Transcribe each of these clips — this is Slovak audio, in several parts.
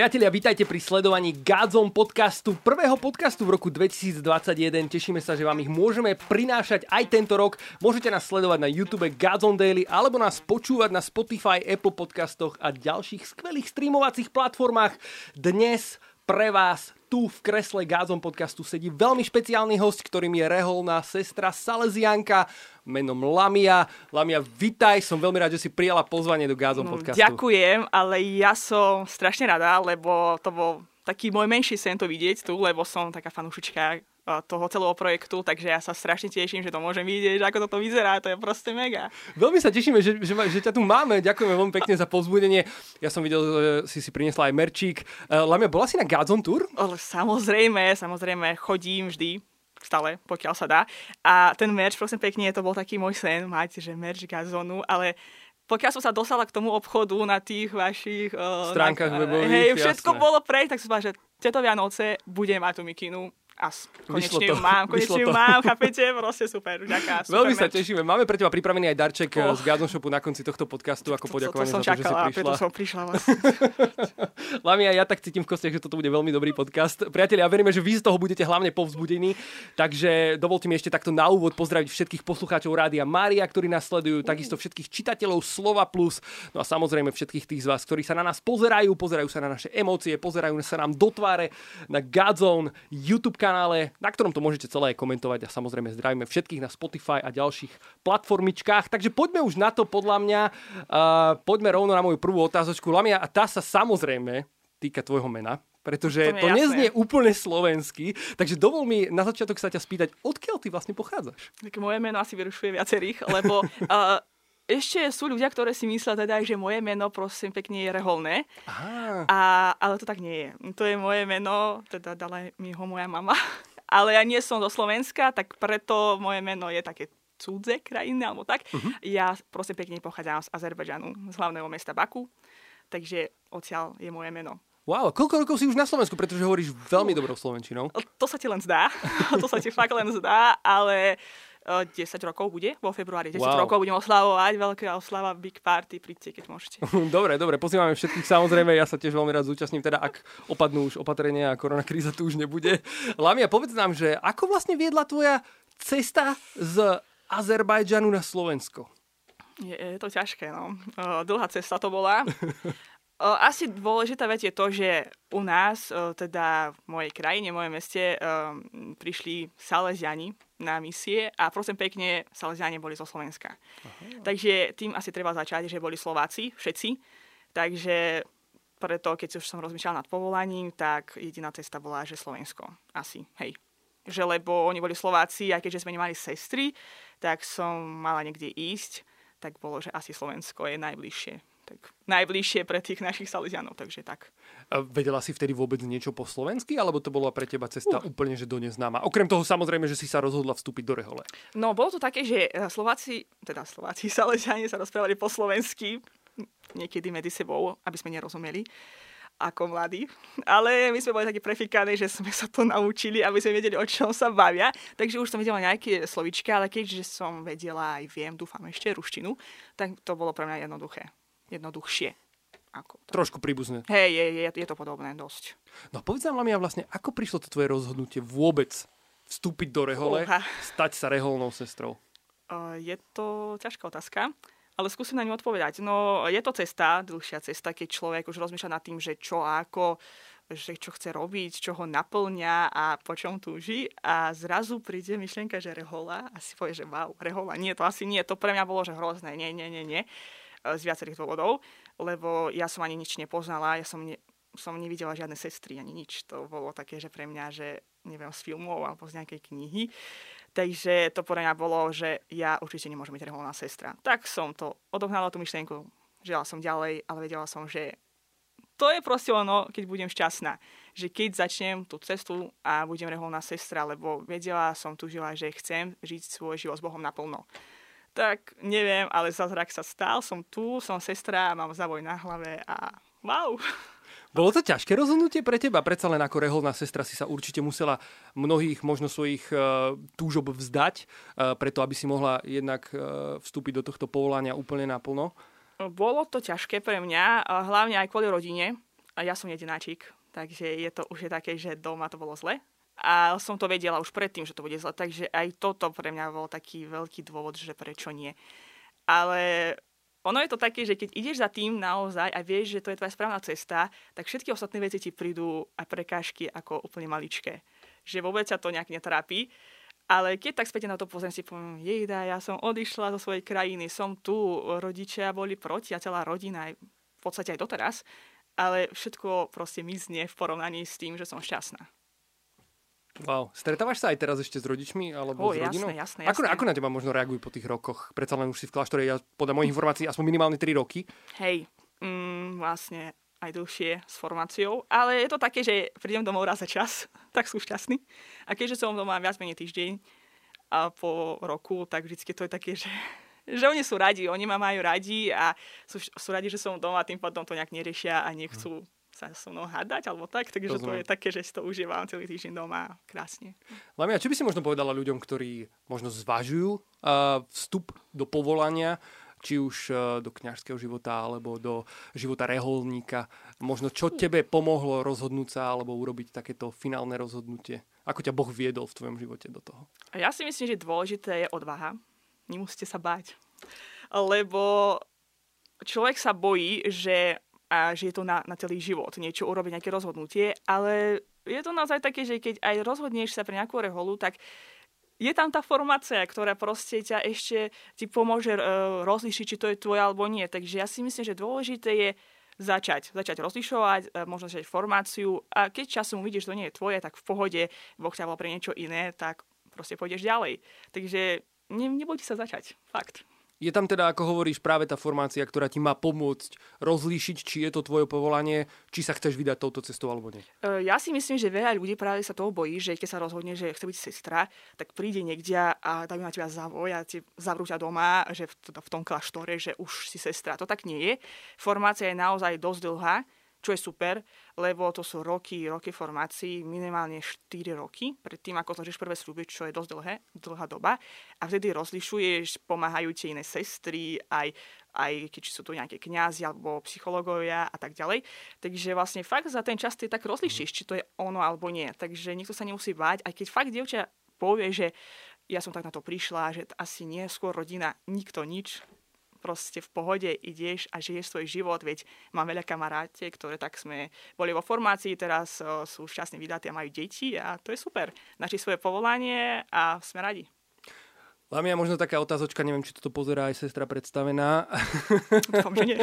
Priatelia, vítajte pri sledovaní Godzone podcastu, prvého podcastu v roku 2021. Tešíme sa, že vám ich môžeme prinášať aj tento rok. Môžete nás sledovať na YouTube Godzone Daily alebo nás počúvať na Spotify, Apple podcastoch a ďalších skvelých streamovacích platformách. Dnes pre vás tu v kresle Gázom podcastu sedí veľmi špeciálny host, ktorým je reholná sestra Salesianka menom Lamia. Lamia, vitaj, som veľmi rád, že si prijala pozvanie do Gázom no, podcastu. Ďakujem, ale ja som strašne rada, lebo to bol taký môj menší sen to vidieť tu, lebo som taká fanúšička toho celého projektu, takže ja sa strašne teším, že to môžem vidieť, ako toto vyzerá, to je proste mega. Veľmi sa tešíme, že, že, že ťa tu máme, ďakujeme veľmi pekne za pozbudenie. Ja som videl, že si si priniesla aj merčík. Uh, Lamia, bola si na Godzone Tour? Samozrejme, samozrejme, chodím vždy, stále, pokiaľ sa dá. A ten merch, prosím pekne, to bol taký môj sen, mať, že merch Gazonu, ale pokiaľ som sa dostala k tomu obchodu na tých vašich... Uh, Stránkach webových, Hej, všetko jasné. bolo preč, tak som povedala, že tieto Vianoce budem mať tú mikinu a konečne ju mám, konečne ju mám, chápete? Proste super, ďaká, super Veľmi sa tešíme. Máme pre teba pripravený aj darček oh. z Garden Shopu na konci tohto podcastu ako poďakovanie to, to, to za to, čakala, že si prišla. som prišla vlastne. Lamia, ja tak cítim v kostiach, že toto bude veľmi dobrý podcast. Priatelia, ja veríme, že vy z toho budete hlavne povzbudení. Takže dovolte mi ešte takto na úvod pozdraviť všetkých poslucháčov Rádia Mária, ktorí nás sledujú, takisto všetkých čitateľov Slova Plus, no a samozrejme všetkých tých z vás, ktorí sa na nás pozerajú, pozerajú sa na naše emócie, pozerajú sa nám do tváre na Godzone YouTube kanále, na ktorom to môžete celé komentovať a samozrejme zdravíme všetkých na Spotify a ďalších platformičkách. Takže poďme už na to podľa mňa. Uh, poďme rovno na moju prvú otázočku. Lamia, a tá sa samozrejme týka tvojho mena, pretože to, to neznie úplne slovensky. Takže dovol mi na začiatok sa ťa spýtať, odkiaľ ty vlastne pochádzaš? Tak moje meno asi vyrušuje viacerých, lebo uh, ešte sú ľudia, ktoré si myslia teda, že moje meno prosím pekne je reholné. A, ale to tak nie je. To je moje meno, teda dala mi ho moja mama ale ja nie som do Slovenska, tak preto moje meno je také cudze krajiny, alebo tak. Uh-huh. Ja prosím pekne pochádzam z Azerbajdžanu, z hlavného mesta Baku, takže odtiaľ je moje meno. Wow, koľko rokov si už na Slovensku, pretože hovoríš veľmi dobrou slovenčinou? To sa ti len zdá, to sa ti fakt len zdá, ale 10 rokov bude, vo februári 10 wow. rokov budem oslavovať, veľká oslava, big party, príďte, keď môžete. dobre, dobre, pozývame všetkých, samozrejme, ja sa tiež veľmi rád zúčastním, teda ak opadnú už opatrenia a koronakríza tu už nebude. Lamia, povedz nám, že ako vlastne viedla tvoja cesta z Azerbajdžanu na Slovensko? Je, je to ťažké, no. Dlhá cesta to bola. Asi dôležitá vec je to, že u nás, teda v mojej krajine, v mojom meste, prišli Salesiani na misie a prosím pekne, Salesiani boli zo Slovenska. Aha. Takže tým asi treba začať, že boli Slováci, všetci. Takže preto, keď už som rozmýšľal nad povolaním, tak jediná cesta bola, že Slovensko. Asi, hej. Že lebo oni boli Slováci a keďže sme nemali sestry, tak som mala niekde ísť, tak bolo, že asi Slovensko je najbližšie tak najbližšie pre tých našich Salesianov, takže tak. A vedela si vtedy vôbec niečo po slovensky, alebo to bola pre teba cesta uh. úplne, že do neznáma? Okrem toho samozrejme, že si sa rozhodla vstúpiť do Rehole. No, bolo to také, že eh, Slováci, teda Slováci, Salesiani sa rozprávali po slovensky, niekedy medzi sebou, aby sme nerozumeli ako mladí. Ale my sme boli takí prefikaní, že sme sa to naučili, aby sme vedeli, o čom sa bavia. Takže už som vedela nejaké slovička, ale keďže som vedela aj viem, dúfam ešte, ruštinu, tak to bolo pre mňa jednoduché jednoduchšie. Ako to. Trošku príbuzné. Hej, je, je, je to podobné dosť. No povedz nám, Lamia, vlastne, ako prišlo to tvoje rozhodnutie vôbec vstúpiť do rehole, Uha. stať sa reholnou sestrou? Uh, je to ťažká otázka, ale skúsim na ňu odpovedať. No, je to cesta, dlhšia cesta, keď človek už rozmýšľa nad tým, že čo a ako, že čo chce robiť, čo ho naplňa a po čom túži a zrazu príde myšlienka, že rehola a si povie, že wow, rehola, nie, to asi nie, to pre mňa bolo, že hrozné, nie, nie, nie, nie. E, z viacerých dôvodov, lebo ja som ani nič nepoznala, ja som, ne, som nevidela žiadne sestry, ani nič. To bolo také, že pre mňa, že neviem, z filmov alebo z nejakej knihy. Takže to pre mňa bolo, že ja určite nemôžem byť reholná sestra. Tak som to odohnala tú myšlienku, žila som ďalej, ale vedela som, že to je proste ono, keď budem šťastná. Že keď začnem tú cestu a budem reholná sestra, lebo vedela som, tužila, že chcem žiť svoj život s Bohom naplno tak neviem, ale zázrak sa stal, som tu, som sestra, mám zavoj na hlave a wow. Bolo to ťažké rozhodnutie pre teba? Predsa len ako reholná sestra si sa určite musela mnohých možno svojich uh, túžob vzdať, uh, preto aby si mohla jednak uh, vstúpiť do tohto povolania úplne naplno. Bolo to ťažké pre mňa, hlavne aj kvôli rodine. Ja som jedináčik, takže je to už je také, že doma to bolo zle. A som to vedela už predtým, že to bude zle, takže aj toto pre mňa bol taký veľký dôvod, že prečo nie. Ale ono je to také, že keď ideš za tým naozaj a vieš, že to je tvoja správna cesta, tak všetky ostatné veci ti prídu a prekážky ako úplne maličké. Že vôbec sa to nejak netrápi. Ale keď tak späť na to pozriem, si poviem, jejda, ja som odišla zo svojej krajiny, som tu, rodičia boli proti a celá rodina, aj v podstate aj doteraz, ale všetko proste mizne v porovnaní s tým, že som šťastná. Wow. Stretávaš sa aj teraz ešte s rodičmi alebo oh, s rodinou? Jasné, jasné, ako, ako na teba možno reagujú po tých rokoch? Predsa len už si v kláštore, ja podľa mojich informácií, aspoň minimálne 3 roky. Hej, mm, vlastne aj dlhšie s formáciou, ale je to také, že prídem domov raz za čas, tak sú šťastní. A keďže som doma viac menej týždeň a po roku, tak vždycky to je také, že, že oni sú radi, oni ma majú radi a sú, sú radi, že som doma, tým pádom to nejak neriešia a nechcú sa so mnou hádať alebo tak, takže Rozumiem. to je také, že si to užívam celý týždeň doma krásne. Lamia, čo by si možno povedala ľuďom, ktorí možno zvažujú uh, vstup do povolania či už e, do kňažského života alebo do života reholníka. Možno čo tebe pomohlo rozhodnúť sa alebo urobiť takéto finálne rozhodnutie? Ako ťa Boh viedol v tvojom živote do toho? Ja si myslím, že dôležité je odvaha. Nemusíte sa báť. Lebo človek sa bojí, že, a že je to na, na celý život, niečo urobiť, nejaké rozhodnutie, ale je to naozaj také, že keď aj rozhodneš sa pre nejakú reholu, tak je tam tá formácia, ktorá proste ťa ešte ti pomôže uh, rozlišiť, či to je tvoje alebo nie. Takže ja si myslím, že dôležité je začať. Začať rozlišovať, uh, možno začať formáciu a keď časom uvidíš, že to nie je tvoje, tak v pohode, Boh ťa pre niečo iné, tak proste pôjdeš ďalej. Takže ne, nebojte sa začať. Fakt. Je tam teda, ako hovoríš, práve tá formácia, ktorá ti má pomôcť rozlíšiť, či je to tvoje povolanie, či sa chceš vydať touto cestou alebo nie. E, ja si myslím, že veľa ľudí práve sa toho bojí, že keď sa rozhodne, že chce byť sestra, tak príde niekde a dajú na teba zavoj a ti zavrú ťa doma, že v, v tom kláštore, že už si sestra. To tak nie je. Formácia je naozaj dosť dlhá čo je super, lebo to sú roky, roky formácií, minimálne 4 roky, predtým ako zložíš prvé sluby, čo je dosť dlhé, dlhá doba. A vtedy rozlišuješ, pomáhajú ti iné sestry, aj, aj keď sú tu nejaké kňazi alebo psychológovia a tak ďalej. Takže vlastne fakt za ten čas ty tak rozlišíš, či to je ono alebo nie. Takže nikto sa nemusí báť, aj keď fakt dievča povie, že ja som tak na to prišla, že asi nie, skôr rodina, nikto nič, proste v pohode ideš a žiješ svoj život, veď mám veľa kamaráte, ktoré tak sme boli vo formácii, teraz o, sú šťastní vydatí a majú deti a to je super. Našli svoje povolanie a sme radi. Lamia, možno taká otázočka, neviem, či toto pozerá aj sestra predstavená. Dúfam, že nie.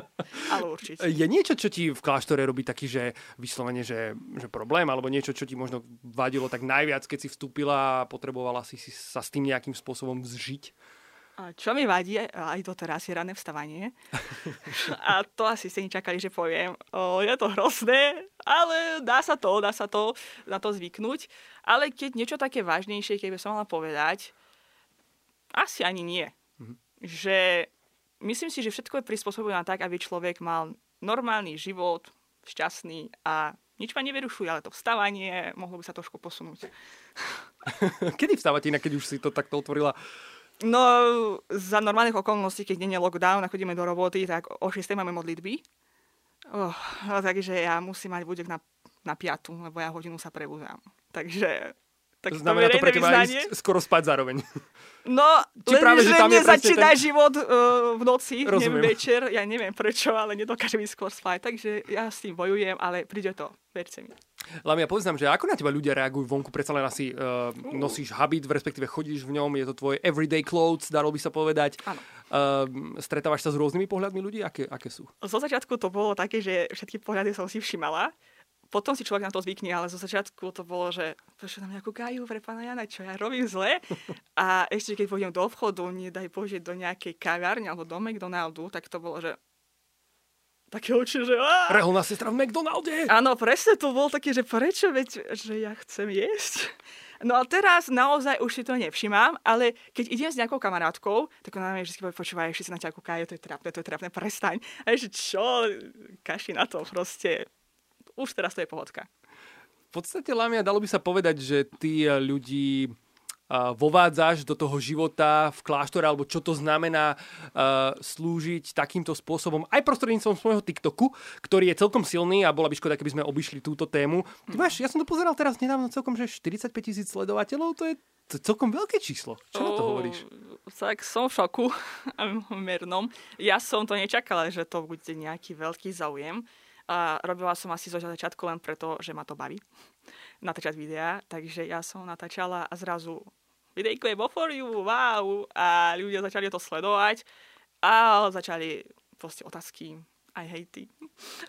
Ale určite. Je niečo, čo ti v kláštore robí taký, že vyslovene, že, že problém, alebo niečo, čo ti možno vadilo tak najviac, keď si vstúpila a potrebovala si, si sa s tým nejakým spôsobom Čo mi vadí aj doteraz je rané vstávanie. A to asi ste nečakali, že poviem. O, je to hrozné, ale dá sa to, dá sa to na to zvyknúť. Ale keď niečo také vážnejšie, keby som mala povedať, asi ani nie. Mhm. Že myslím si, že všetko je prispôsobené tak, aby človek mal normálny život, šťastný a nič ma nevyrušuje, ale to vstávanie mohlo by sa trošku posunúť. Kedy vstávate inak, keď už si to takto otvorila? No, za normálnych okolností, keď nie je lockdown a chodíme do roboty, tak o 6 máme modlitby. Oh, no, takže ja musím mať budek na, na piatu, lebo ja hodinu sa prebudám. Takže tak Znamená to, to pre teba vyznanie? ísť skoro spať zároveň. No, Či len, práve, že tam mne začína ten... život uh, v noci, Rozumiem. neviem, večer, ja neviem prečo, ale nedokážem ísť skôr spať, takže ja s tým bojujem, ale príde to, verte mi. Lamia, povedz nám, že ako na teba ľudia reagujú vonku, predsa len asi uh, nosíš habit, respektíve chodíš v ňom, je to tvoje everyday clothes, dalo by sa povedať. Áno. Uh, stretávaš sa s rôznymi pohľadmi ľudí? Aké, aké sú? Zo začiatku to bolo také, že všetky pohľady som si všimala potom si človek na to zvykne, ale zo začiatku to bolo, že prečo na mňa kúkajú pre pána Jana, čo ja robím zle. A ešte keď pôjdem do obchodu, nedaj Bože, do nejakej kavárne alebo do McDonaldu, tak to bolo, že také oči, že... Reholná sestra v McDonalde! Áno, presne to bol taký, že prečo, veď, že ja chcem jesť. No a teraz naozaj už si to nevšimám, ale keď idem s nejakou kamarátkou, tak ona mi vždy povie, počúvaj, ešte si na ťa kúkajú, to je trápne, to je trápne, prestaň. A že čo, kaši na to, proste už teraz to je pohodka. V podstate, Lamia, dalo by sa povedať, že ty ľudí vovádzaš do toho života v kláštore, alebo čo to znamená slúžiť takýmto spôsobom, aj prostredníctvom svojho TikToku, ktorý je celkom silný a bola by škoda, keby sme obišli túto tému. Ty máš, ja som to pozeral teraz nedávno celkom, že 45 tisíc sledovateľov, to je to je celkom veľké číslo. Čo na to hovoríš? Tak som v šoku mernom. Ja som to nečakala, že to bude nejaký veľký záujem. A robila som asi zo začiatku len preto, že ma to baví natáčať videá. Takže ja som natáčala a zrazu videjko je for you, wow. A ľudia začali to sledovať a začali proste otázky, aj hejty.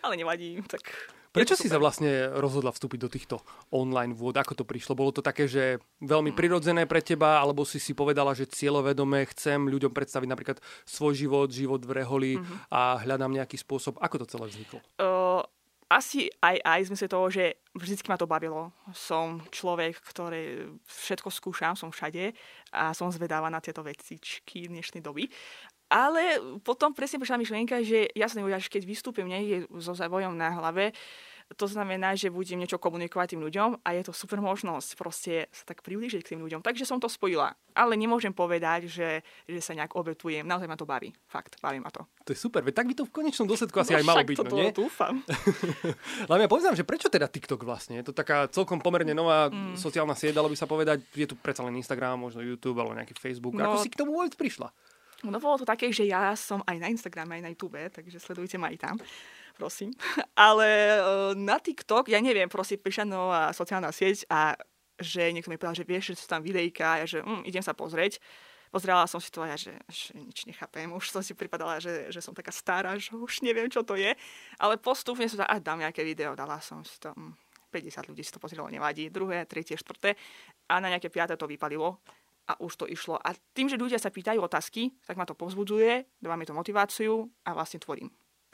Ale nevadí, tak Prečo si sa vlastne rozhodla vstúpiť do týchto online vôd? Ako to prišlo? Bolo to také, že veľmi mm. prirodzené pre teba, alebo si si povedala, že cieľovedome chcem ľuďom predstaviť napríklad svoj život, život v reholi mm-hmm. a hľadám nejaký spôsob. Ako to celé vzniklo? Uh, asi aj aj v zmysle toho, že vždycky ma to bavilo. Som človek, ktorý všetko skúšam, som všade a som zvedáva na tieto vecičky dnešnej doby. Ale potom presne prišla myšlienka, že ja sa nebude, keď vystúpim niekde so zavojom na hlave, to znamená, že budem niečo komunikovať tým ľuďom a je to super možnosť proste sa tak priblížiť k tým ľuďom. Takže som to spojila. Ale nemôžem povedať, že, že sa nejak obetujem. Naozaj ma to baví. Fakt, baví ma to. To je super. Veď tak by to v konečnom dôsledku asi no, aj malo byť. To, no, nie? dúfam. Ale ja poviem, že prečo teda TikTok vlastne? Je to taká celkom pomerne nová mm. sociálna sieť, dalo by sa povedať. Je tu predsa len Instagram, možno YouTube alebo nejaký Facebook. No, Ako si k tomu vôbec prišla? No bolo to také, že ja som aj na Instagrame, aj na YouTube, takže sledujte ma aj tam, prosím. Ale uh, na TikTok, ja neviem, prosím, prišla nová sociálna sieť a že niekto mi povedal, že vieš, že sú tam videjka, a že hm, idem sa pozrieť. Pozrela som si to a ja, že, že nič nechápem. Už som si pripadala, že, že som taká stará, že už neviem, čo to je. Ale postupne som a dám nejaké video, dala som si to. Hm, 50 ľudí si to pozrelo, nevadí. Druhé, tretie, štvrté. A na nejaké piaté to vypalilo a už to išlo. A tým, že ľudia sa pýtajú otázky, tak ma to povzbudzuje, dáva mi to motiváciu a vlastne tvorím.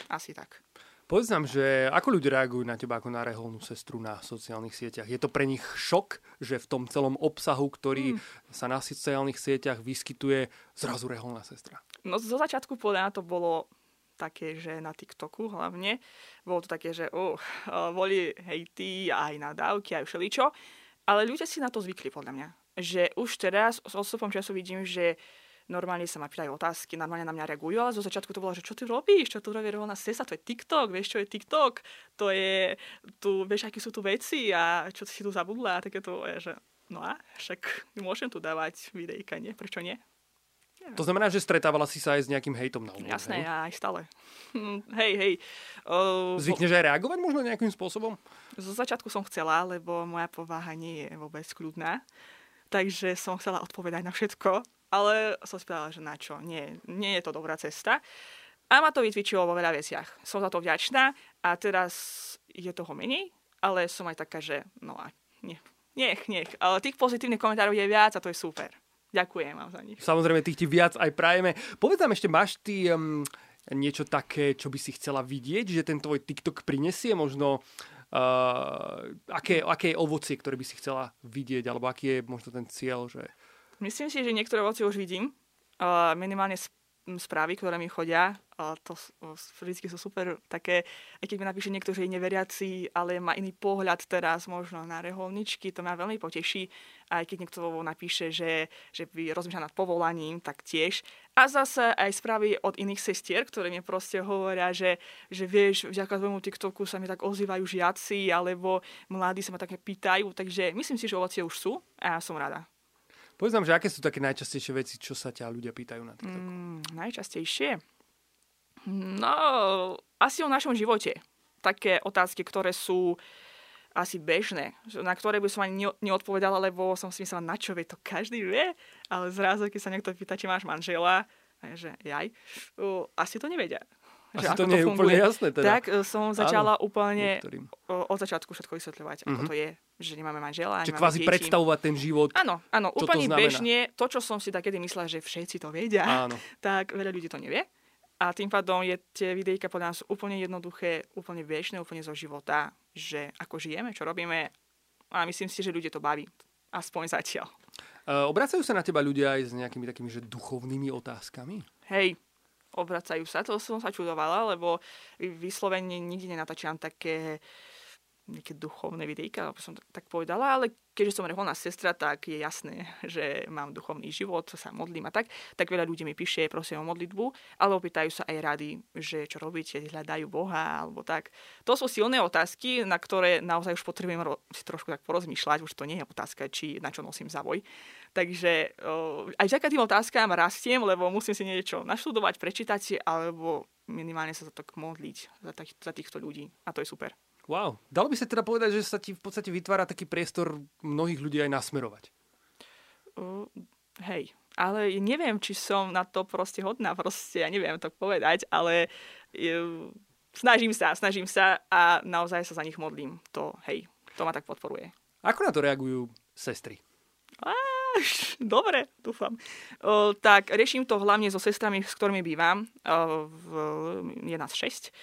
Asi tak. Povedz nám, že ako ľudia reagujú na teba ako na reholnú sestru na sociálnych sieťach? Je to pre nich šok, že v tom celom obsahu, ktorý mm. sa na sociálnych sieťach vyskytuje, zrazu reholná sestra? No zo začiatku podľa to bolo také, že na TikToku hlavne, bolo to také, že uh, boli hejty aj nadávky, aj všeličo, ale ľudia si na to zvykli podľa mňa že už teraz s odstupom času vidím, že normálne sa ma pýtajú otázky, normálne na mňa reagujú, ale zo začiatku to bolo, že čo ty robíš, čo tu robí rovná sesa, to je TikTok, vieš, čo je TikTok, to je, tu, vieš, aký sú tu veci a čo si tu zabudla a takéto, že no a však môžem tu dávať videjka, nie? Prečo nie? To znamená, že stretávala si sa aj s nejakým hejtom na úvod, Jasné, hej? ja aj stále. hej, hej. Uh, Zvykneš aj reagovať možno nejakým spôsobom? Zo začiatku som chcela, lebo moja povaha nie je vôbec kľudná takže som chcela odpovedať na všetko, ale som si povedala, že na čo, nie, nie je to dobrá cesta. A ma to vytvičilo vo veľa veciach. Som za to vďačná a teraz je toho menej, ale som aj taká, že no a nie, nech, nech. Ale tých pozitívnych komentárov je viac a to je super. Ďakujem vám za nich. Samozrejme, tých ti viac aj prajeme. Povedz nám ešte, máš ty um, niečo také, čo by si chcela vidieť, že ten tvoj TikTok prinesie? Možno Uh, aké, aké ovocie, ktoré by si chcela vidieť, alebo aký je možno ten cieľ? Že... Myslím si, že niektoré ovocie už vidím. Minimálne správy, ktoré mi chodia, to vždy sú super také, aj keď mi napíše niekto, že je neveriaci, ale má iný pohľad teraz možno na reholničky, to ma veľmi poteší. Aj keď niekto napíše, že, že by rozmýšľal nad povolaním, tak tiež. A zase aj správy od iných sestier, ktoré mi proste hovoria, že, že vieš, vďaka tvojmu TikToku sa mi tak ozývajú žiaci, alebo mladí sa ma také pýtajú, takže myslím si, že ovocie už sú a ja som rada. Povedz nám, že aké sú také najčastejšie veci, čo sa ťa ľudia pýtajú na TikToku? Mm, najčastejšie? No, asi o našom živote. Také otázky, ktoré sú asi bežné, na ktoré by som ani neodpovedala, lebo som si myslela, na čo vie, to každý vie, ale zrazu, keď sa niekto pýta, či máš manžela, že jaj, asi to nevedia. Asi že to nie to je úplne jasné teda. Tak e, som začala Áno, úplne niektorým. od začiatku všetko vysvetľovať, ako mm-hmm. to je, že nemáme manžela, Čiže kvázi deti. predstavovať ten život. Áno, áno, úplne to bežne, to, čo som si takedy myslela, že všetci to vedia, Áno. tak veľa ľudí to nevie. A tým pádom je tie videjka podľa nás úplne jednoduché, úplne bežné, úplne zo života, že ako žijeme, čo robíme. A myslím si, že ľudia to baví. Aspoň zatiaľ. Uh, obracajú sa na teba ľudia aj s nejakými takými že duchovnými otázkami? Hej, obracajú sa. To som sa čudovala, lebo vyslovene nikdy nenatáčam také nejaké duchovné videjka, ako som tak povedala, ale keďže som reholná sestra, tak je jasné, že mám duchovný život, sa modlím a tak, tak veľa ľudí mi píše, prosím o modlitbu, ale opýtajú sa aj rady, že čo robíte, hľadajú Boha alebo tak. To sú silné otázky, na ktoré naozaj už potrebujem si trošku tak porozmýšľať, už to nie je otázka, či na čo nosím zavoj. Takže aj vďaka tým otázkám rastiem, lebo musím si niečo naštudovať, prečítať alebo minimálne sa za to modliť za, tých, za týchto ľudí. A to je super. Wow. Dalo by sa teda povedať, že sa ti v podstate vytvára taký priestor mnohých ľudí aj nasmerovať. Uh, hej, ale neviem, či som na to proste hodná, proste, ja neviem to povedať, ale uh, snažím sa, snažím sa a naozaj sa za nich modlím. To, hej, to ma tak podporuje. Ako na to reagujú sestry? Á, dobre, dúfam. Uh, tak riešim to hlavne so sestrami, s ktorými bývam. Uh, v, je nás šesť.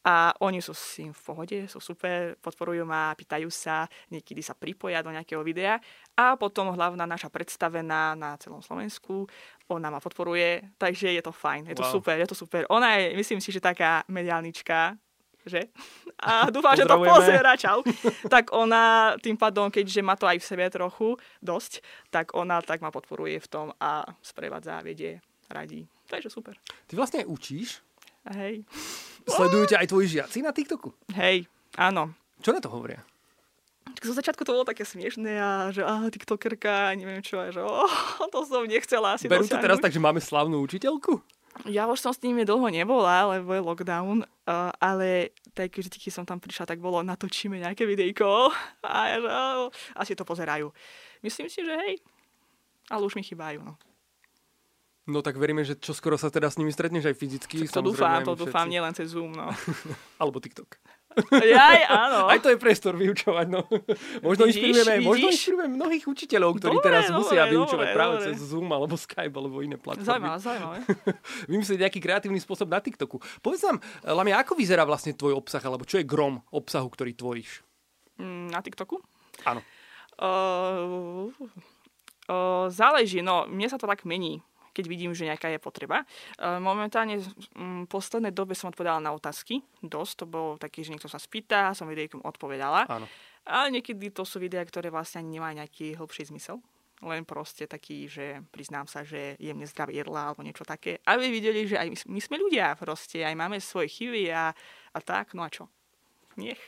A oni sú s tým v pohode, sú super, podporujú ma, pýtajú sa, niekedy sa pripoja do nejakého videa. A potom hlavná naša predstavená na celom Slovensku, ona ma podporuje, takže je to fajn, je to wow. super, je to super. Ona je, myslím si, že taká mediálnička, že? A dúfam, že to pozera, čau. tak ona tým pádom, keďže má to aj v sebe trochu dosť, tak ona tak ma podporuje v tom a sprevádza, vedie, radí. Takže super. Ty vlastne učíš? Hej. Sledujú ťa aj tvoji žiaci na TikToku? Hej, áno. Čo na to hovoria? Zo začiatku to bolo také smiešné a že á, tiktokerka, neviem čo, a že oh, to som nechcela asi Berú to teraz tak, že máme slavnú učiteľku? Ja už som s nimi dlho nebola, lebo je lockdown, uh, ale tak vždy, keď som tam prišla, tak bolo natočíme nejaké videjko a ja, že, oh, asi to pozerajú. Myslím si, že hej, ale už mi chýbajú, no. No tak veríme, že čo skoro sa teda s nimi stretneš aj fyzicky. To dúfam, to dúfam, nielen cez Zoom, no. Alebo TikTok. Jaj, áno. Aj to je priestor vyučovať, no. Možno vidíš, inšpirujeme, vidíš? možno inšpirujeme mnohých učiteľov, ktorí dobre, teraz dobre, musia dobre, vyučovať dobre, práve dobre. cez Zoom alebo Skype alebo iné platformy. Zaujímavé, zaujímavé. Vymyslieť nejaký kreatívny spôsob na TikToku. Povedz nám, Lamia, ako vyzerá vlastne tvoj obsah, alebo čo je grom obsahu, ktorý tvoríš? Mm, na TikToku? Áno. Uh, uh, záleží, no, mne sa to tak mení keď vidím, že nejaká je potreba. E, momentálne v poslednej dobe som odpovedala na otázky, dosť, to bolo taký, že niekto sa spýta, som videjkom odpovedala. Áno. Ale niekedy to sú videá, ktoré vlastne ani nemajú nejaký hĺbší zmysel. Len proste taký, že priznám sa, že jem nezdravé jedla alebo niečo také. Aby videli, že aj my, my sme ľudia proste, aj máme svoje chyby a, a tak, no a čo? Nech.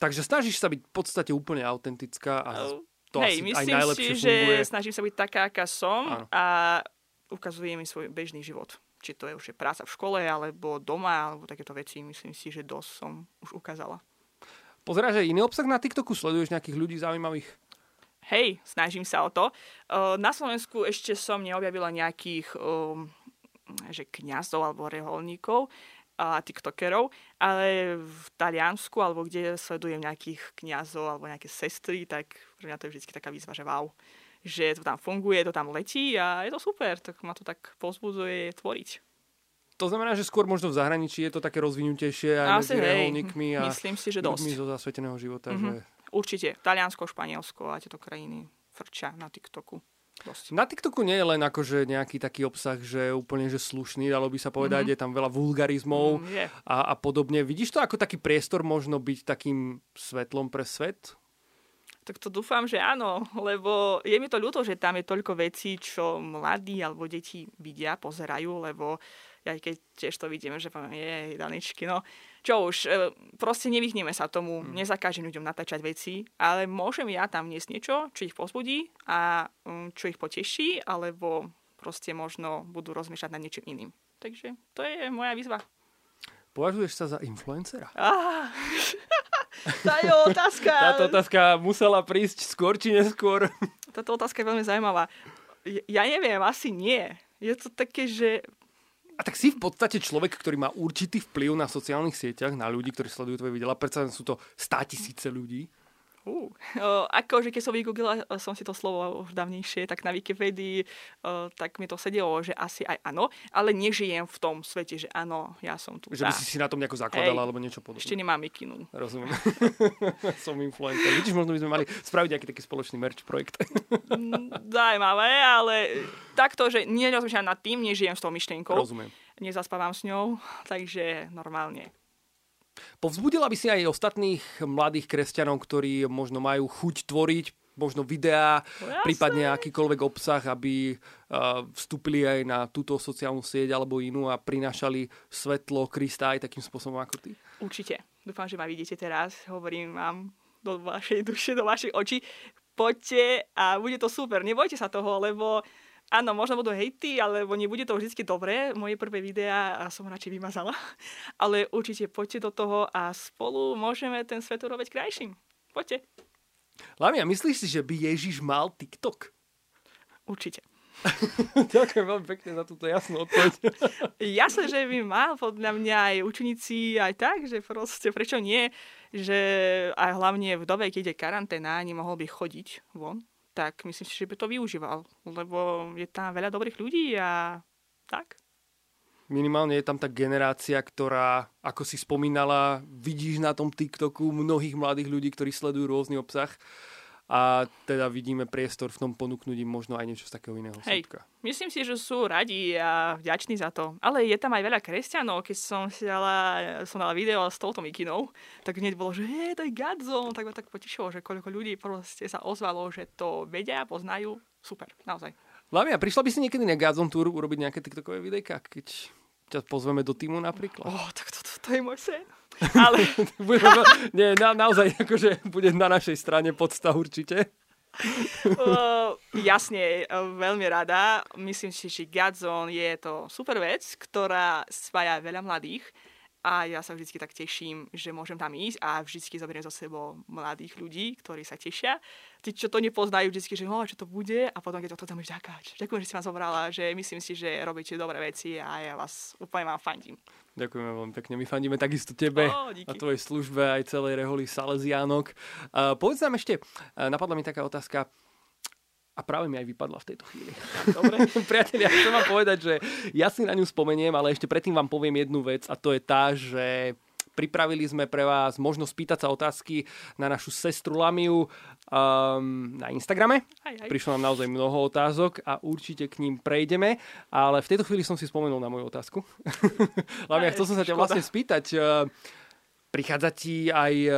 Takže snažíš sa byť v podstate úplne autentická a to Hej, asi myslím aj si, funguje. že snažím sa byť taká, aká som Áno. a ukazuje mi svoj bežný život. Či to je už je práca v škole, alebo doma, alebo takéto veci. Myslím si, že dosť som už ukázala. Pozeráš aj iný obsah na TikToku? Sleduješ nejakých ľudí zaujímavých? Hej, snažím sa o to. Na Slovensku ešte som neobjavila nejakých um, že kňazov alebo reholníkov a tiktokerov, ale v Taliansku alebo kde sledujem nejakých kňazov alebo nejaké sestry, tak pre mňa to je vždy taká výzva, že wow, že to tam funguje, to tam letí a je to super, tak ma to tak pozbudzuje tvoriť. To znamená, že skôr možno v zahraničí je to také rozvinutejšie aj Asi medzi reholníkmi a myslím si, že dosť. zo zasveteného života. Mhm. Že... Určite. Taliansko, Španielsko a tieto krajiny frčia na TikToku. Dosť. Na TikToku nie je len akože nejaký taký obsah, že úplne že slušný, dalo by sa povedať, mm-hmm. je tam veľa vulgarizmov Mm, je. a, a podobne. Vidíš to ako taký priestor možno byť takým svetlom pre svet? Tak to dúfam, že áno, lebo je mi to ľúto, že tam je toľko vecí, čo mladí alebo deti vidia, pozerajú, lebo ja keď tiež to vidím, že poviem, je, Daničky, no čo už, e, proste nevyhneme sa tomu, Mm. nezakážem ľuďom natáčať veci, ale môžem ja tam niesť niečo, čo ich pozbudí a mm, čo ich poteší, alebo proste možno budú rozmýšľať nad niečím iným. Takže to je moja výzva. Považuješ sa za influencera? Ah, tá je otázka. Táto otázka musela prísť skôr či neskôr. Táto otázka je veľmi zaujímavá. Ja neviem, asi nie. Je to také, že A tak si v podstate človek, ktorý má určitý vplyv na sociálnych sieťach, na ľudí, ktorí sledujú tvoje videa. Predsa sú to stá tisíce ľudí. Uh, akože keď som vygooglila uh, som si to slovo už dávnejšie, tak na Wikipedii, uh, tak mi to sedelo, že asi aj áno, ale nežijem v tom svete, že áno, ja som tu. Že by tá. si si na tom nejako zakladala Hej. alebo niečo podobné. Ešte nemám mikinu. Rozumiem. Som influencer. Vidíš, možno by sme mali spraviť nejaký taký spoločný merch projekt. Mm, Zaujímavé, ale takto, že nerozmýšľam nad tým, nežijem s tou myšlienkou, Rozumiem. nezaspávam s ňou, takže normálne. Povzbudila by si aj ostatných mladých kresťanov, ktorí možno majú chuť tvoriť, možno videá, No prípadne akýkoľvek obsah, aby uh, vstúpili aj na túto sociálnu sieť alebo inú a prinášali svetlo Krista aj takým spôsobom ako ty? Určite. Dúfam, že ma vidíte teraz. Hovorím vám do vašej duše, do vašich očí. Poďte a bude to super. Nebojte sa toho, lebo áno, možno budú hejty, alebo nebude to vždy dobré. Moje prvé videá som radšej vymazala. Ale určite poďte do toho a spolu môžeme ten svet urobiť krajším. Poďte. Lamia, myslíš si, že by Ježiš mal TikTok? Určite. Ďakujem veľmi pekne za túto jasnú odpoveď. Jasné, že by mal podľa mňa aj učeníci aj tak, že proste prečo nie, že aj hlavne v dobe, keď je karanténa, nemohol by chodiť von, tak myslím si, že by to využíval, lebo je tam veľa dobrých ľudí a tak. Minimálne je tam tá generácia, ktorá, ako si spomínala, vidíš na tom TikToku mnohých mladých ľudí, ktorí sledujú rôzny obsah a teda vidíme priestor v tom ponúknuť im možno aj niečo z takého iného Hej. súdka. Myslím si, že sú radi a vďační za to. Ale je tam aj veľa kresťanov. Keď som si dala, som dala video s touto mikinou, tak hneď bolo, že je, to je Godzone. Tak ma tak potešilo, že koľko ľudí proste sa ozvalo, že to vedia, poznajú. Super, naozaj. Lamia, prišla by si niekedy na Gazon Tour urobiť nejaké TikTokové videjka, keď ťa pozveme do týmu napríklad? Oh, tak to, to, to je môj sen. Ale nie, na, naozaj, akože bude na našej strane podsta určite. uh, jasne, uh, veľmi rada. Myslím si, že Godzone je to super vec, ktorá spája veľa mladých a ja sa vždy tak teším, že môžem tam ísť a vždy zoberiem so sebou mladých ľudí, ktorí sa tešia. Tí, čo to nepoznajú, vždy, že no, čo to bude a potom, keď to tam už ďakáč. Ďakujem, že si ma zobrala, že myslím si, že robíte dobré veci a ja vás úplne vám fandím. Ďakujeme veľmi pekne. My fandíme takisto tebe díky. a tvojej službe aj celej reholi Salesiánok. Uh, povedz nám ešte, uh, napadla mi taká otázka, a práve mi aj vypadla v tejto chvíli. Dobre. Priatelia, chcem vám povedať, že ja si na ňu spomeniem, ale ešte predtým vám poviem jednu vec a to je tá, že pripravili sme pre vás možnosť pýtať sa otázky na našu sestru Lamiu um, na Instagrame. Aj, aj. Prišlo nám naozaj mnoho otázok a určite k ním prejdeme, ale v tejto chvíli som si spomenul na moju otázku. Lamia, Aj, chcel som sa ťa vlastne spýtať, uh, prichádza ti aj uh,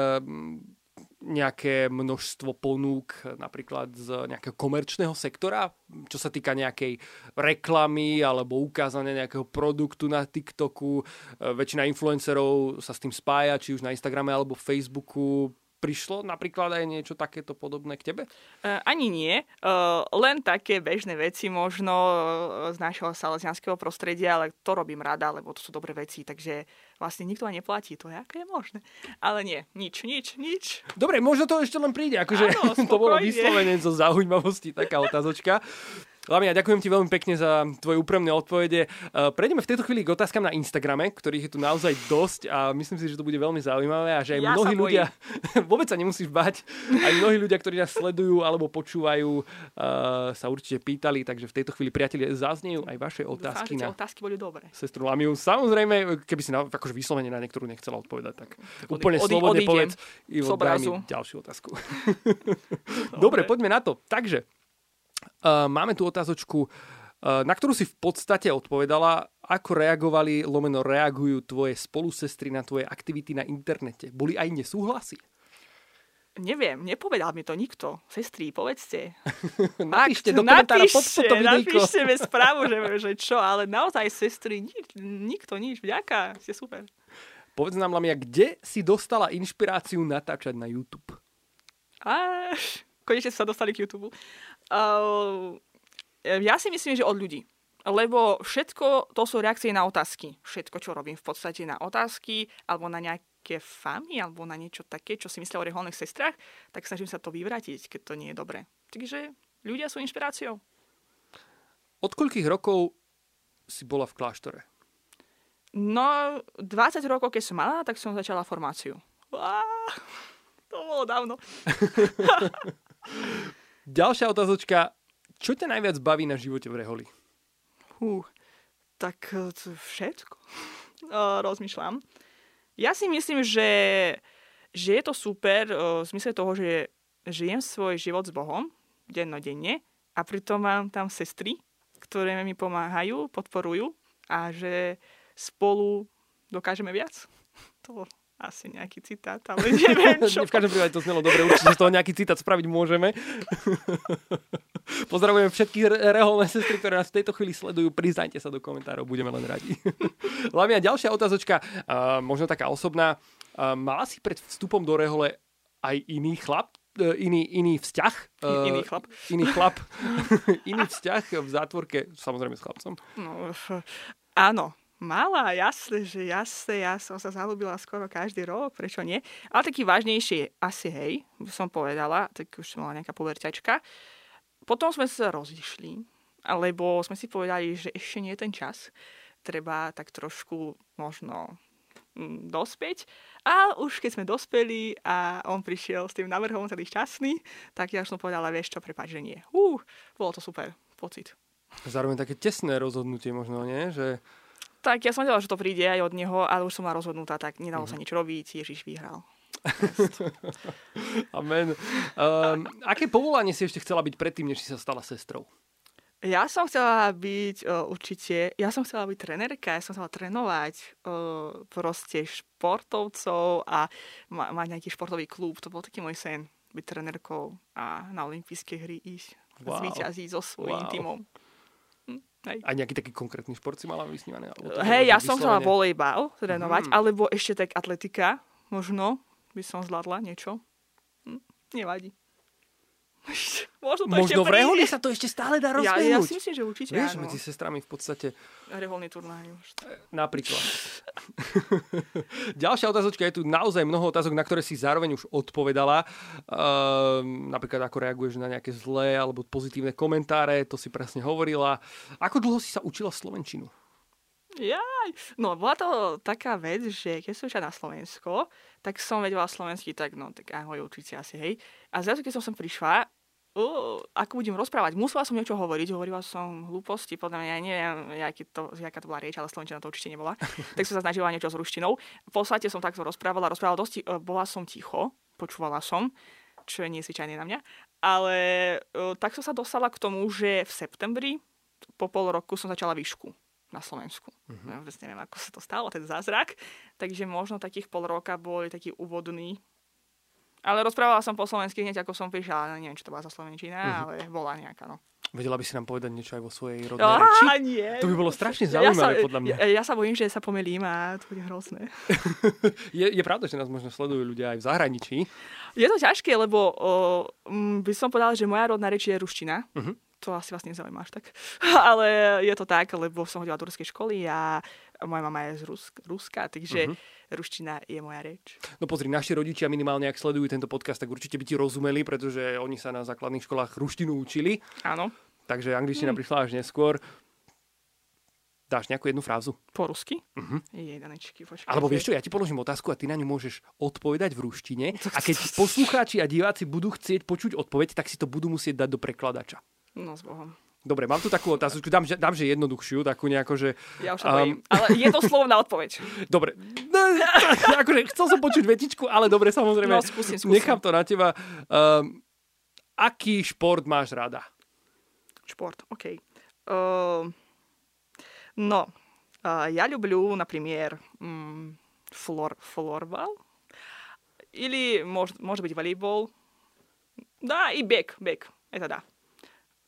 nejaké množstvo ponúk napríklad z nejakého komerčného sektora, čo sa týka nejakej reklamy alebo ukázania nejakého produktu na TikToku. E, Väčšina influencerov sa s tým spája, či už na Instagrame alebo Facebooku. Prišlo napríklad aj niečo takéto podobné k tebe? Uh, ani nie, uh, len také bežné veci možno uh, z našho salesianského prostredia, ale to robím rada, lebo to sú dobré veci, takže vlastne nikto ma neplatí, to je ako je možné. Ale nie, nič, nič, nič. Dobre, možno to ešte len príde, akože Áno, to bolo vyslovene zo zaujímavosti taká otázočka. Lamia, ďakujem ti veľmi pekne za tvoje úprimné odpovede. Uh, Prejdeme v tejto chvíli k otázkam na Instagrame, ktorých je tu naozaj dosť a myslím si, že to bude veľmi zaujímavé a že aj Ja mnohí ľudia, vôbec sa nemusíš bať, aj mnohí ľudia, ktorí nás sledujú alebo počúvajú, uh, sa určite pýtali, takže v tejto chvíli, priatelia, zaznejú aj vaše Dúfam, otázky tie na otázky boli dobré. sestru Lamiu. Samozrejme, keby si na, akože vyslovene na niektorú nechcela odpovedať, tak úplne odi- slobodne odídem povedz. Ivo, daj mi ďalšiu otázku. Dobre, poďme na to. Takže, máme tu otázočku, uh, na ktorú si v podstate odpovedala, ako reagovali, lomeno reagujú tvoje spolusestry na tvoje aktivity na internete. Boli aj nesúhlasy? Neviem, nepovedal mi to nikto. Sestry, povedzte. Napíšte do komentára pod napíšte, toto videjko. Napíšte mi správu, že, že čo, ale naozaj sestry, nič, nikto, nič, vďaka, ste super. Povedz nám, Lamia, kde si dostala inšpiráciu natáčať na YouTube? A konečne sa dostali k YouTube. Uh, ja si myslím, že od ľudí. Lebo všetko to sú reakcie na otázky. Všetko, čo robím v podstate na otázky, alebo na nejaké famy, alebo na niečo také, čo si myslia o reholných sestrách, tak snažím sa to vyvrátiť, keď to nie je dobré. Takže ľudia sú inšpiráciou. Od koľkých rokov si bola v kláštore? No, 20 rokov, keď som malá, tak som začala formáciu. Á, to bolo dávno. Ďalšia otázočka. Čo ťa najviac baví na živote v Reholi? Hú, tak to všetko. Uh, rozmýšľam. Ja si myslím, že, že je to super uh, v zmysle toho, že žijem svoj život s Bohom dennodenne a pritom mám tam sestry, ktoré mi pomáhajú, podporujú a že spolu dokážeme viac. To asi nejaký citát, ale neviem čo. v každom prípade to znelo dobre, určite z toho nejaký citát spraviť môžeme. Pozdravujem všetky reholné sestry, ktoré nás v tejto chvíli sledujú. Priznajte sa do komentárov, budeme len radi. Lamia, ďalšia otázočka, uh, možno taká osobná. Uh, mala si pred vstupom do rehole aj iný chlap, uh, iný, iný vzťah. Iný chlap. Iný chlap. iný vzťah v zátvorke, samozrejme s chlapcom. No, áno, Mala, jasne, že jasne, ja som sa zalúbila skoro každý rok, prečo nie? Ale taký vážnejší asi hej, som povedala, tak už som mala nejaká poverťačka. Potom sme sa rozišli, lebo sme si povedali, že ešte nie je ten čas. Treba tak trošku možno mm, dospieť. A už keď sme dospeli a on prišiel s tým navrhom celý šťastný, tak ja som povedala, vieš čo, prepáč, že nie. Uh, bolo to super, pocit. Zároveň také tesné rozhodnutie možno, nie? Že tak ja som vedela, že to príde aj od neho, ale už som ma rozhodnutá, tak nedalo mm-hmm. sa mhm. nič robiť, Ježiš vyhral. Amen. Um, aké povolanie si ešte chcela byť predtým, než si sa stala sestrou? Ja som chcela byť uh, určite, ja som chcela byť trenerka, ja som chcela trénovať uh, proste športovcov a ma, mať nejaký športový klub. To bol taký môj sen, byť trenerkou a na olympijské hry ísť. Wow. Zvíťaziť so svojím wow. týmom. Hej. A nejaký taký konkrétny šport si mala vysnívaný? Hej, ja som chcela volejbal trénovať, hmm. alebo ešte tak atletika, možno by som zvládla niečo. Hm, nevadí. Možno, to Možno v reholi sa to ešte stále dá rozbehnúť. Ja, ja si myslím, že určite Vieš, áno. medzi sestrami v podstate... Reholný turnaj. Napríklad. Ďalšia otázočka je tu naozaj mnoho otázok, na ktoré si zároveň už odpovedala. Uh, napríklad ako reaguješ na nejaké zlé alebo pozitívne komentáre, to si presne hovorila. Ako dlho si sa učila slovenčinu? Jaj, no bola to taká vec, že keď som išla na Slovensko, tak som vedela slovensky, tak no, tak ahoj, určite asi, hej. A zrazu, keď som sem prišla, uh, ako budem rozprávať, musela som niečo hovoriť, hovorila som hlúposti, podľa mňa, ja neviem, jaký to, jaká to bola rieč, ale slovenčina to určite nebola. tak som sa snažila niečo s ruštinou. V podstate som takto rozprávala, rozprávala dosť, uh, bola som ticho, počúvala som, čo je nezvyčajné na mňa, ale uh, tak som sa dostala k tomu, že v septembri po pol roku som začala výšku na Slovensku. Uh-huh. Ja vôbec neviem, ako sa to stalo, ten zázrak. Takže možno takých pol roka boli taký úvodný. Ale rozprávala som po slovensky hneď, ako som prišla. Neviem, či to bola za Slovenčina, uh-huh. ale bola nejaká, no. Vedela by si nám povedať niečo aj vo svojej rodnej Á, reči? Nie. To by bolo strašne zaujímavé, ja sa, podľa mňa. Ja, ja sa bojím, že sa pomýlim a to bude hrozné. je, je pravda, že nás možno sledujú ľudia aj v zahraničí. Je to ťažké, lebo o, by som povedala, že moja rodná reč je ruština. Uh-huh to asi vás nezaujíma až tak. Ale je to tak, lebo som hodila do ruskej školy a moja mama je z Rusk- Ruska, takže uh-huh. ruština je moja reč. No pozri, naši rodičia minimálne, ak sledujú tento podcast, tak určite by ti rozumeli, pretože oni sa na základných školách ruštinu učili. Áno. Takže angličtina hmm. prišla až neskôr. Dáš nejakú jednu frázu? Po rusky? Uh-huh. Jedanečky, počkaj. Alebo vieš čo, ja ti položím otázku a ty na ňu môžeš odpovedať v ruštine. A keď poslucháči a diváci budú chcieť počuť odpoveď, tak si to budú musieť dať do prekladača. No s Bohom. Dobre, mám tu takú otázku, dám, dám že jednoduchšiu, takú nejako, že... Ja už um, ale je to slovná odpoveď. Dobre, no, akože chcel som počuť vetičku, ale dobre, samozrejme, no, skúsim, skúsim. nechám to na teba. Um, aký šport máš rada? Šport, OK. Uh, no, uh, ja ľublю, napríklad, um, ili môže, môže byť volejbol, dá i bek, bek, je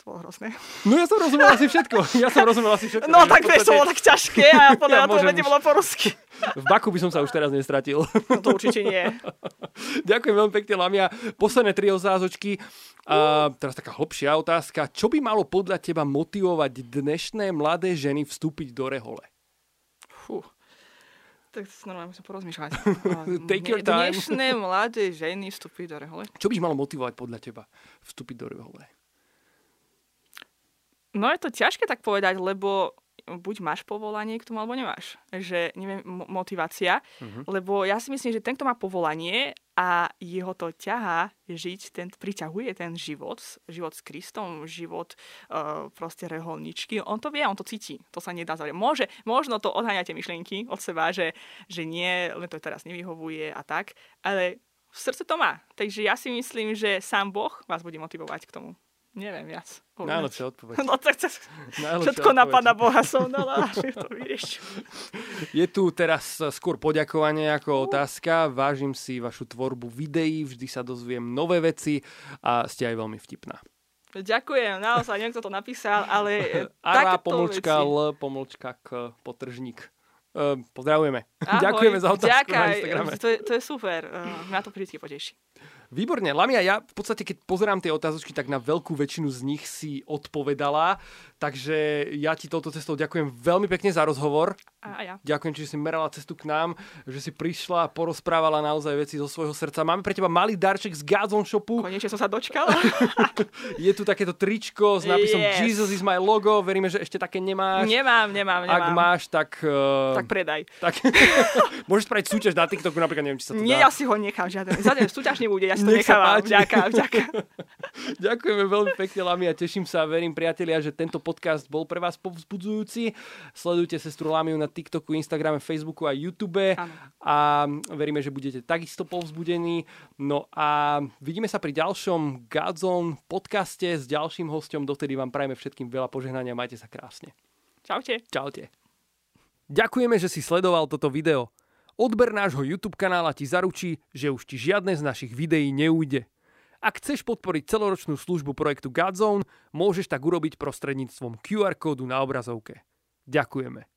to bolo hrozné. No ja som rozumel asi všetko. Ja som rozumel asi všetko. No tak vieš, to bolo tak ťažké a podľa ja to vôbec nebolo po rusky. V Baku by som sa už teraz nestratil. No to určite nie. Ďakujem veľmi pekne, Lamia. Posledné tri otázočky. A teraz taká hlbšia otázka. Čo by malo podľa teba motivovať dnešné mladé ženy vstúpiť do rehole? Fú. Tak normálne musím porozmýšľať. Take your time. Dnešné mladé ženy vstúpiť do rehole. Čo by malo motivovať podľa teba vstúpiť do rehole? No je to ťažké tak povedať, lebo buď máš povolanie k tomu, alebo nemáš. Že, neviem, motivácia. Uh-huh. Lebo ja si myslím, že ten, kto má povolanie a jeho to ťahá žiť, ten priťahuje ten život, život s Kristom, život uh, proste reholničky, on to vie, on to cíti. To sa nedá zavrieť. Môže, možno to odháňate myšlienky od seba, že, že nie, len to teraz nevyhovuje a tak, ale v srdce to má. Takže ja si myslím, že sám Boh vás bude motivovať k tomu. Neviem viac. Najlepšia odpoveď. No tak Najlepšia všetko na odpoveď. pána Boha som dala, že to vyriešil. Je tu teraz skôr poďakovanie ako otázka. Vážim si vašu tvorbu videí, vždy sa dozviem nové veci a ste aj veľmi vtipná. Ďakujem, naozaj, neviem, kto to napísal, ale Ara, takéto pomlčka, veci. L, pomlčka, K, potržník. Uh, pozdravujeme. Ahoj, Ďakujeme za otázku ďakaj, na Instagrame. To je, to je super, uh, mňa to vždy poteší. Výborne. Lamia, ja v podstate, keď pozerám tie otázočky, tak na veľkú väčšinu z nich si odpovedala. Takže ja ti touto cestou ďakujem veľmi pekne za rozhovor. A, ja. Ďakujem, že si merala cestu k nám, že si prišla a porozprávala naozaj veci zo svojho srdca. Máme pre teba malý darček z Gazon Shopu. Konečne som sa dočkala. Je tu takéto tričko s nápisom Yes. Jesus is my logo. Veríme, že ešte také nemáš. nemám, nemám, nemám. Ak máš, tak... Uh, Tak predaj. tak môžeš spraviť súťaž na TikToku, napríklad neviem, či sa to Nie, dá. ja si ho nechám. Žiaden, žiaden súťaž nebude, ja si to Nech nechávam. Ďakujem, ďakujem. Ďakujeme veľmi pekne, Lami, a teším sa a verím, priatelia, že tento podcast bol pre vás povzbudzujúci. Sledujte sestru Lamiu na TikToku, Instagrame, Facebooku a YouTube Áno. a veríme, že budete takisto povzbudení. No a vidíme sa pri ďalšom Godzone podcaste s ďalším hostom. Dotedy vám prajeme všetkým veľa požehnania. Majte sa krásne. Čaute. Čaute. Ďakujeme, že si sledoval toto video. Odber nášho YouTube kanála ti zaručí, že už ti žiadne z našich videí neújde. Ak chceš podporiť celoročnú službu projektu Godzone, môžeš tak urobiť prostredníctvom QR kódu na obrazovke. Ďakujeme.